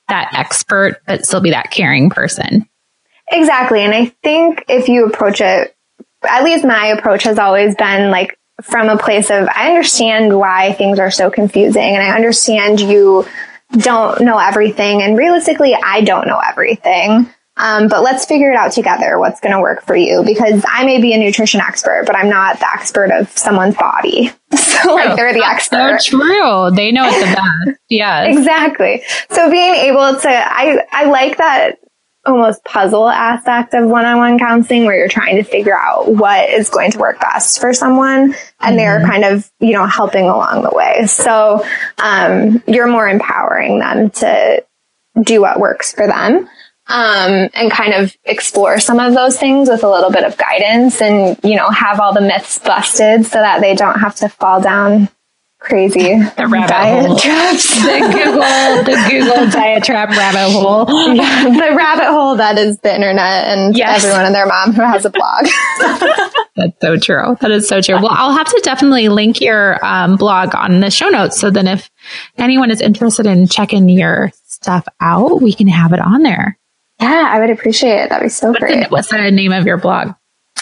that expert, but still be that caring person. Exactly. And I think if you approach it, at least my approach has always been like from a place of, I understand why things are so confusing and I understand you don't know everything. And realistically, I don't know everything. Um, but let's figure it out together what's going to work for you because I may be a nutrition expert, but I'm not the expert of someone's body. So like they're the That's expert. So true. They know it the best. Yeah. exactly. So being able to, I, I like that almost puzzle aspect of one-on-one counseling where you're trying to figure out what is going to work best for someone and mm-hmm. they're kind of you know helping along the way so um, you're more empowering them to do what works for them um, and kind of explore some of those things with a little bit of guidance and you know have all the myths busted so that they don't have to fall down crazy the rabbit diet hole. traps. the Google, the Google diet trap rabbit hole. Yeah, the rabbit hole that is the internet and yes. everyone and their mom who has a blog. That's so true. That is so true. Well, I'll have to definitely link your um, blog on the show notes. So then if anyone is interested in checking your stuff out, we can have it on there. Yeah, I would appreciate it. That'd be so what's great. The, what's the name of your blog?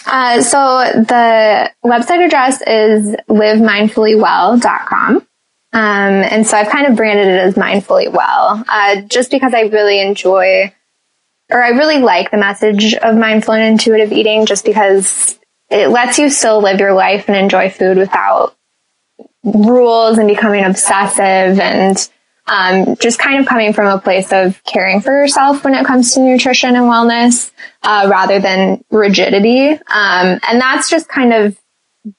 Uh, so the website address is livemindfullywell.com. Um, and so I've kind of branded it as mindfully well, uh, just because I really enjoy, or I really like the message of mindful and intuitive eating, just because it lets you still live your life and enjoy food without rules and becoming obsessive and um, just kind of coming from a place of caring for yourself when it comes to nutrition and wellness, uh, rather than rigidity. Um, and that's just kind of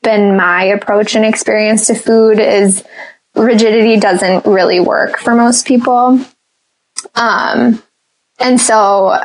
been my approach and experience to food is rigidity doesn't really work for most people. Um, and so,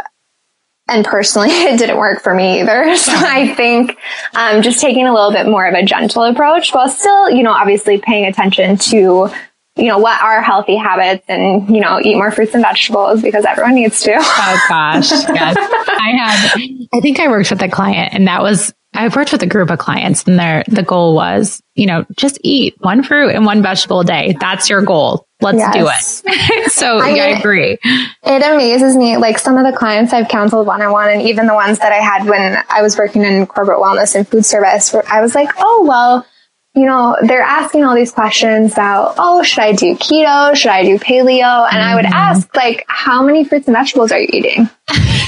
and personally, it didn't work for me either. So I think, um, just taking a little bit more of a gentle approach while still, you know, obviously paying attention to you know, what are healthy habits and, you know, eat more fruits and vegetables because everyone needs to. Oh gosh. Yes. I had, I think I worked with a client and that was, I've worked with a group of clients and their, the goal was, you know, just eat one fruit and one vegetable a day. That's your goal. Let's yes. do it. so I, mean, I agree. It amazes me. Like some of the clients I've counseled one on one and even the ones that I had when I was working in corporate wellness and food service, I was like, oh, well, you know, they're asking all these questions about, oh, should I do keto? Should I do paleo? And mm-hmm. I would mm-hmm. ask, like, how many fruits and vegetables are you eating?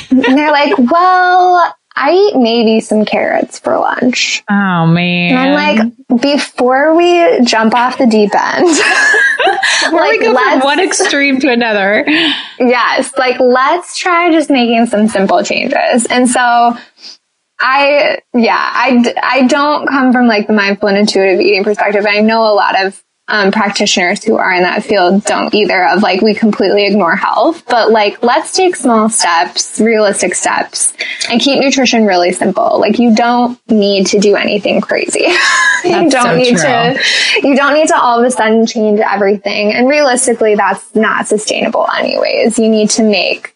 and they're like, well, I eat maybe some carrots for lunch. Oh man. And I'm like, before we jump off the deep end, like, we go from one extreme to another. Yes. Like, let's try just making some simple changes. And so I, yeah, I, I don't come from like the mindful and intuitive eating perspective. I know a lot of um, practitioners who are in that field don't either of like we completely ignore health, but like let's take small steps, realistic steps and keep nutrition really simple. Like you don't need to do anything crazy. you don't so need true. to, you don't need to all of a sudden change everything. And realistically, that's not sustainable anyways. You need to make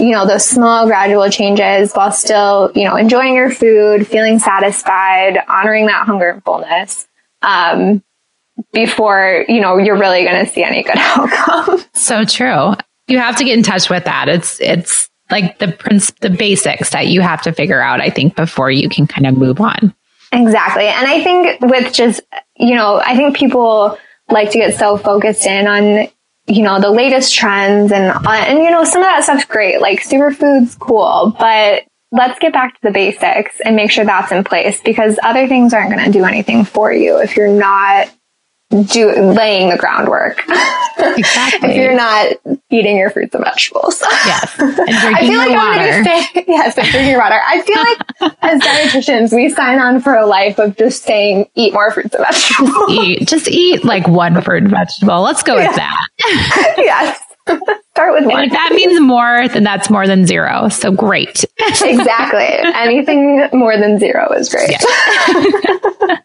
you know, those small gradual changes while still, you know, enjoying your food, feeling satisfied, honoring that hunger and fullness. Um, before, you know, you're really going to see any good outcome. So true. You have to get in touch with that. It's, it's like the prince, the basics that you have to figure out, I think, before you can kind of move on. Exactly. And I think with just, you know, I think people like to get so focused in on, you know, the latest trends and, uh, and, you know, some of that stuff's great. Like superfoods, cool, but let's get back to the basics and make sure that's in place because other things aren't going to do anything for you if you're not do laying the groundwork. Exactly. if you're not eating your fruits and vegetables. Yes. And drinking I feel like water. I'm gonna say yes, and drinking water. I feel like as dietitians, we sign on for a life of just saying eat more fruits and vegetables. Just eat, just eat like one fruit and vegetable. Let's go with that. yes. Start with one. if that means more, then that's more than zero. So great. exactly. Anything more than zero is great. Yeah.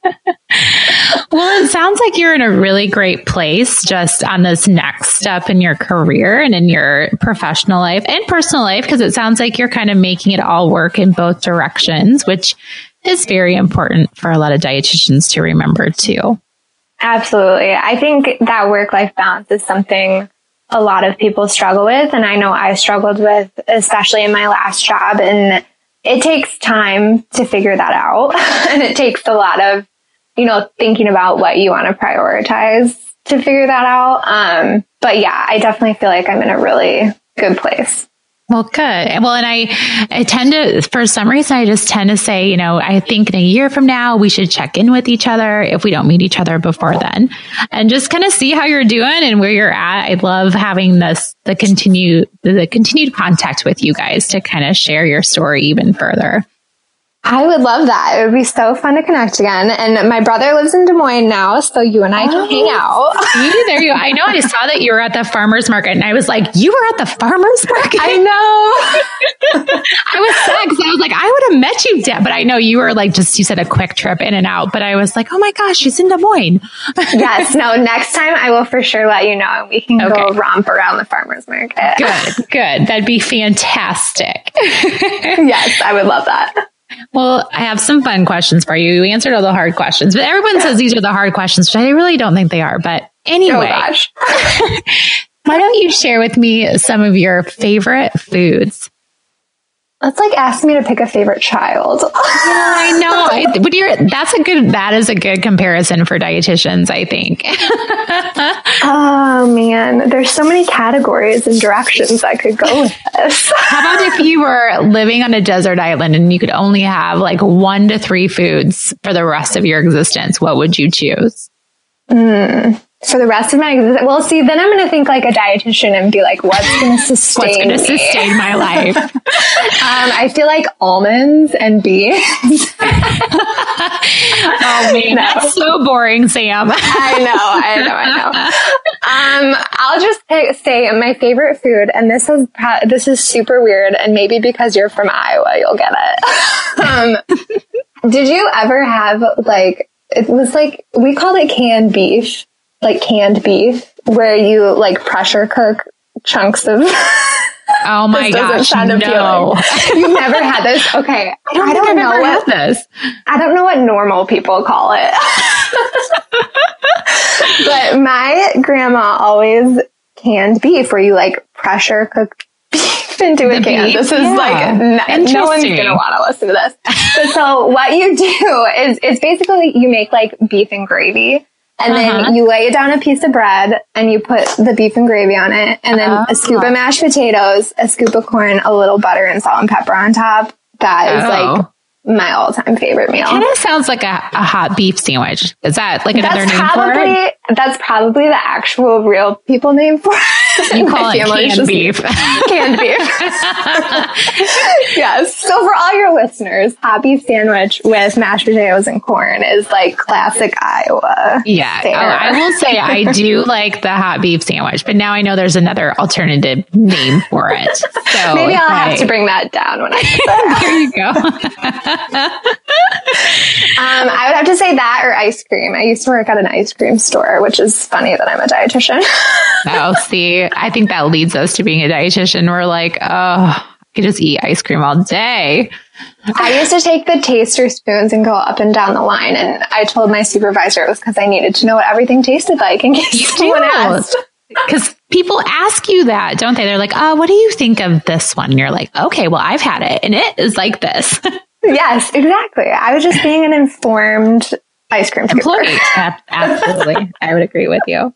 well, it sounds like you're in a really great place just on this next step in your career and in your professional life and personal life, because it sounds like you're kind of making it all work in both directions, which is very important for a lot of dietitians to remember too. Absolutely. I think that work life balance is something a lot of people struggle with. And I know I struggled with, especially in my last job. And it takes time to figure that out. and it takes a lot of, you know, thinking about what you want to prioritize to figure that out. Um, but yeah, I definitely feel like I'm in a really good place. Well, good. Well, and I, I tend to, for some reason, I just tend to say, you know, I think in a year from now, we should check in with each other if we don't meet each other before then and just kind of see how you're doing and where you're at. I love having this, the continued, the continued contact with you guys to kind of share your story even further. I would love that. It would be so fun to connect again. And my brother lives in Des Moines now, so you and I oh, can hang oh, out. See, there you. I know. I saw that you were at the farmers market, and I was like, "You were at the farmers market." I know. I was sad because I was like, I would have met you, Deb, but I know you were like just you said a quick trip in and out. But I was like, oh my gosh, she's in Des Moines. yes. No. Next time, I will for sure let you know, and we can okay. go romp around the farmers market. Good. Good. That'd be fantastic. yes, I would love that. Well, I have some fun questions for you. You answered all the hard questions, but everyone says these are the hard questions, which I really don't think they are. But oh, anyway, oh, why don't you share with me some of your favorite foods? That's like asking me to pick a favorite child. yeah, I know. I, but you're, that's a good, that is a good comparison for dietitians, I think. oh man, there's so many categories and directions I could go with this. How about if you were living on a desert island and you could only have like one to three foods for the rest of your existence? What would you choose? Mm for the rest of my existence. Well, see, then I'm going to think like a dietitian and be like, what's going to sustain What's going to sustain my life? um, I feel like almonds and beans. oh man, no. that's so boring, Sam. I know, I know, I know. Um, I'll just pick, say my favorite food, and this is this is super weird, and maybe because you're from Iowa, you'll get it. um, did you ever have like it was like we called it canned beef like canned beef where you like pressure cook chunks of Oh my gosh, no. You've never had this? Okay. I don't, I don't know what this. I don't know what normal people call it. but my grandma always canned beef where you like pressure cook beef into a can. Beef? This is yeah. like no, no one's gonna want to listen to this. but so what you do is it's basically you make like beef and gravy and uh-huh. then you lay down a piece of bread and you put the beef and gravy on it. And then a scoop of mashed potatoes, a scoop of corn, a little butter and salt and pepper on top. That is oh. like my all time favorite meal. It kind of sounds like a, a, hot beef sandwich. Is that like another that's name probably, for it? That's probably the actual real people name for it. You call it canned beef. canned beef. yes. So for all your listeners, hot beef sandwich with mashed potatoes and corn is like classic Iowa. Yeah. Oh, I will say I do like the hot beef sandwich, but now I know there's another alternative name for it. So maybe I'll I, have to bring that down when I there. you go. um, I would have to say that or ice cream. I used to work at an ice cream store, which is funny that I'm a dietitian. oh, see, I think that leads us to being a dietitian. We're like, oh, I could just eat ice cream all day. I used to take the taster spoons and go up and down the line, and I told my supervisor it was because I needed to know what everything tasted like in case someone asked. Because people ask you that, don't they? They're like, "Oh, what do you think of this one?" And you're like, "Okay, well, I've had it, and it is like this." yes, exactly. I was just being an informed ice cream employee. Absolutely, I would agree with you.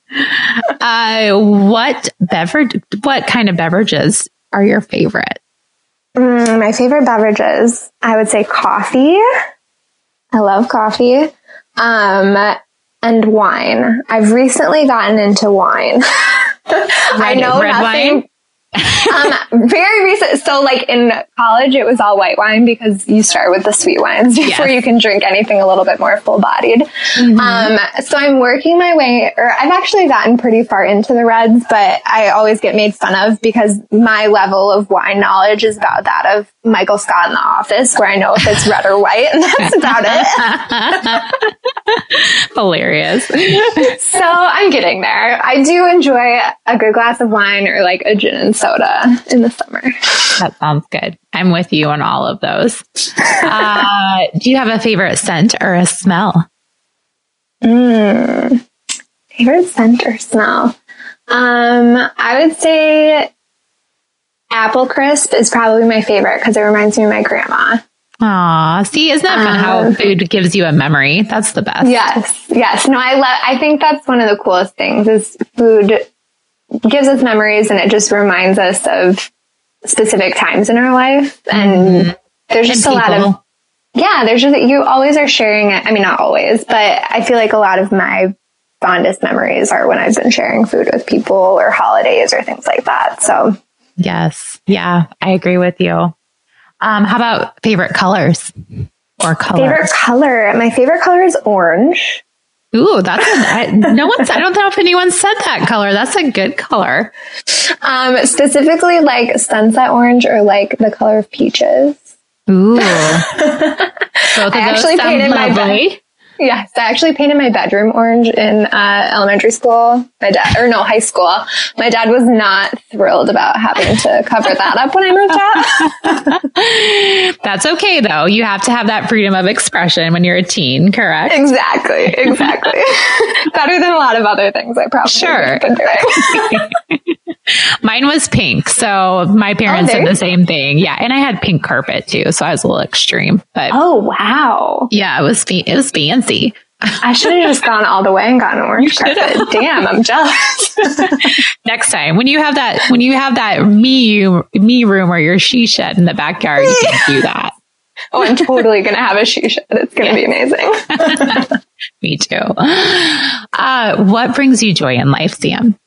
Uh, what beverage? What kind of beverages are your favorite? Mm, my favorite beverages, I would say coffee. I love coffee. Um, and wine. I've recently gotten into wine. I know red nothing. Wine? Um, very recent. So like in college, it was all white wine because you start with the sweet wines before yes. you can drink anything a little bit more full bodied. Mm-hmm. Um, so I'm working my way, or I've actually gotten pretty far into the reds, but I always get made fun of because my level of wine knowledge is about that of Michael Scott in The Office, where I know if it's red or white, and that's about it. Hilarious. so I'm getting there. I do enjoy a good glass of wine or like a gin and soda in the summer. That sounds good. I'm with you on all of those. Uh, do you have a favorite scent or a smell? Mm, favorite scent or smell? Um, I would say apple crisp is probably my favorite because it reminds me of my grandma. Aw, see, isn't that fun um, how food gives you a memory? That's the best. Yes, yes. No, I love, I think that's one of the coolest things is food gives us memories and it just reminds us of specific times in our life. And mm-hmm. there's just and a lot of, yeah, there's just, you always are sharing it. I mean, not always, but I feel like a lot of my fondest memories are when I've been sharing food with people or holidays or things like that. So yes. Yeah, I agree with you. Um, how about favorite colors or color? Favorite color. My favorite color is orange. Ooh, that's a, I, no one's. I don't know if anyone said that color. That's a good color. Um, specifically like sunset orange or like the color of peaches. Ooh, both of I actually painted lovely. my bed. Yes, I actually painted my bedroom orange in uh, elementary school. My dad, or no, high school. My dad was not thrilled about having to cover that up when I moved out. That's okay though. You have to have that freedom of expression when you're a teen, correct? Exactly, exactly. Better than a lot of other things I probably sure. been doing. Mine was pink, so my parents oh, did the same thing. Yeah, and I had pink carpet too, so I was a little extreme. But oh wow, yeah, it was it was fancy. I should have just gone all the way and gotten orange carpet. Damn, I'm jealous. Next time, when you have that, when you have that me me room or your she shed in the backyard, you can do that. Oh, I'm totally going to have a she shed. It's going to yeah. be amazing. Me too. Uh, what brings you joy in life, Sam?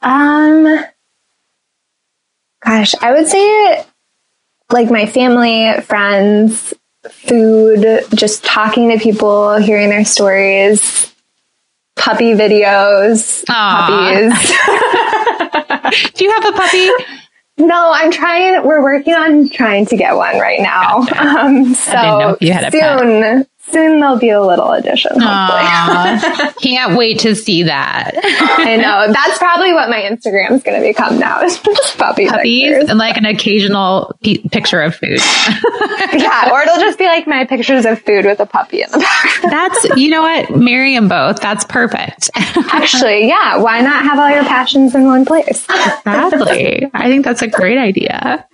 Um, gosh, I would say like my family, friends, food, just talking to people, hearing their stories, puppy videos, Aww. puppies. Do you have a puppy? No, I'm trying. We're working on trying to get one right now. Um, so soon, soon there'll be a little addition. Hopefully, can't wait to see that. I know that's probably what my Instagram is going to become now. Is just puppy puppies pictures. and like an occasional p- picture of food. yeah, or it'll just be like my pictures of food with a puppy in the background. That's you know what, marry them both. That's perfect. Actually, yeah. Why not have all your passions in one place? exactly. I think that's a great idea.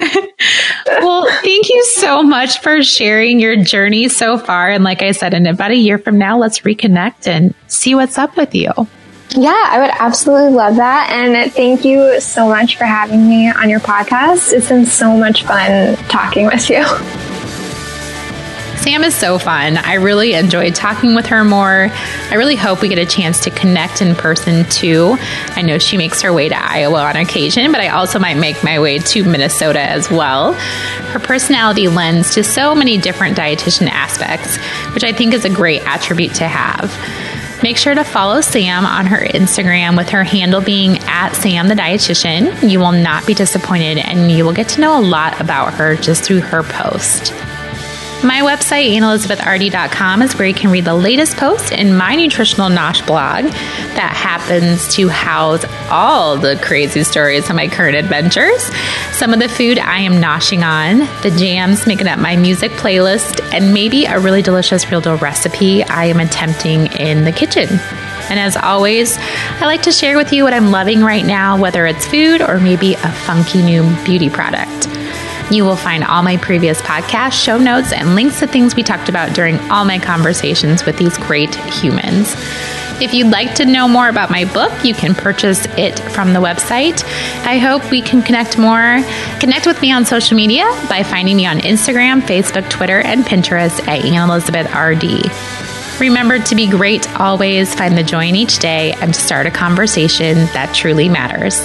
well, thank you so much for sharing your journey so far, and like I said, in about a year from now, let's reconnect and see what's up with you. Yeah, I would absolutely love that. And thank you so much for having me on your podcast. It's been so much fun talking with you. Sam is so fun. I really enjoyed talking with her more. I really hope we get a chance to connect in person too. I know she makes her way to Iowa on occasion, but I also might make my way to Minnesota as well. Her personality lends to so many different dietitian aspects, which I think is a great attribute to have. Make sure to follow Sam on her Instagram with her handle being at Sam the Dietitian. You will not be disappointed and you will get to know a lot about her just through her post. My website, AnnElizabethRD.com, is where you can read the latest post in my nutritional nosh blog that happens to house all the crazy stories of my current adventures, some of the food I am noshing on, the jams making up my music playlist, and maybe a really delicious real dough recipe I am attempting in the kitchen. And as always, I like to share with you what I'm loving right now, whether it's food or maybe a funky new beauty product. You will find all my previous podcasts, show notes, and links to things we talked about during all my conversations with these great humans. If you'd like to know more about my book, you can purchase it from the website. I hope we can connect more. Connect with me on social media by finding me on Instagram, Facebook, Twitter, and Pinterest at Ann Elizabeth RD. Remember to be great always, find the joy in each day, and start a conversation that truly matters.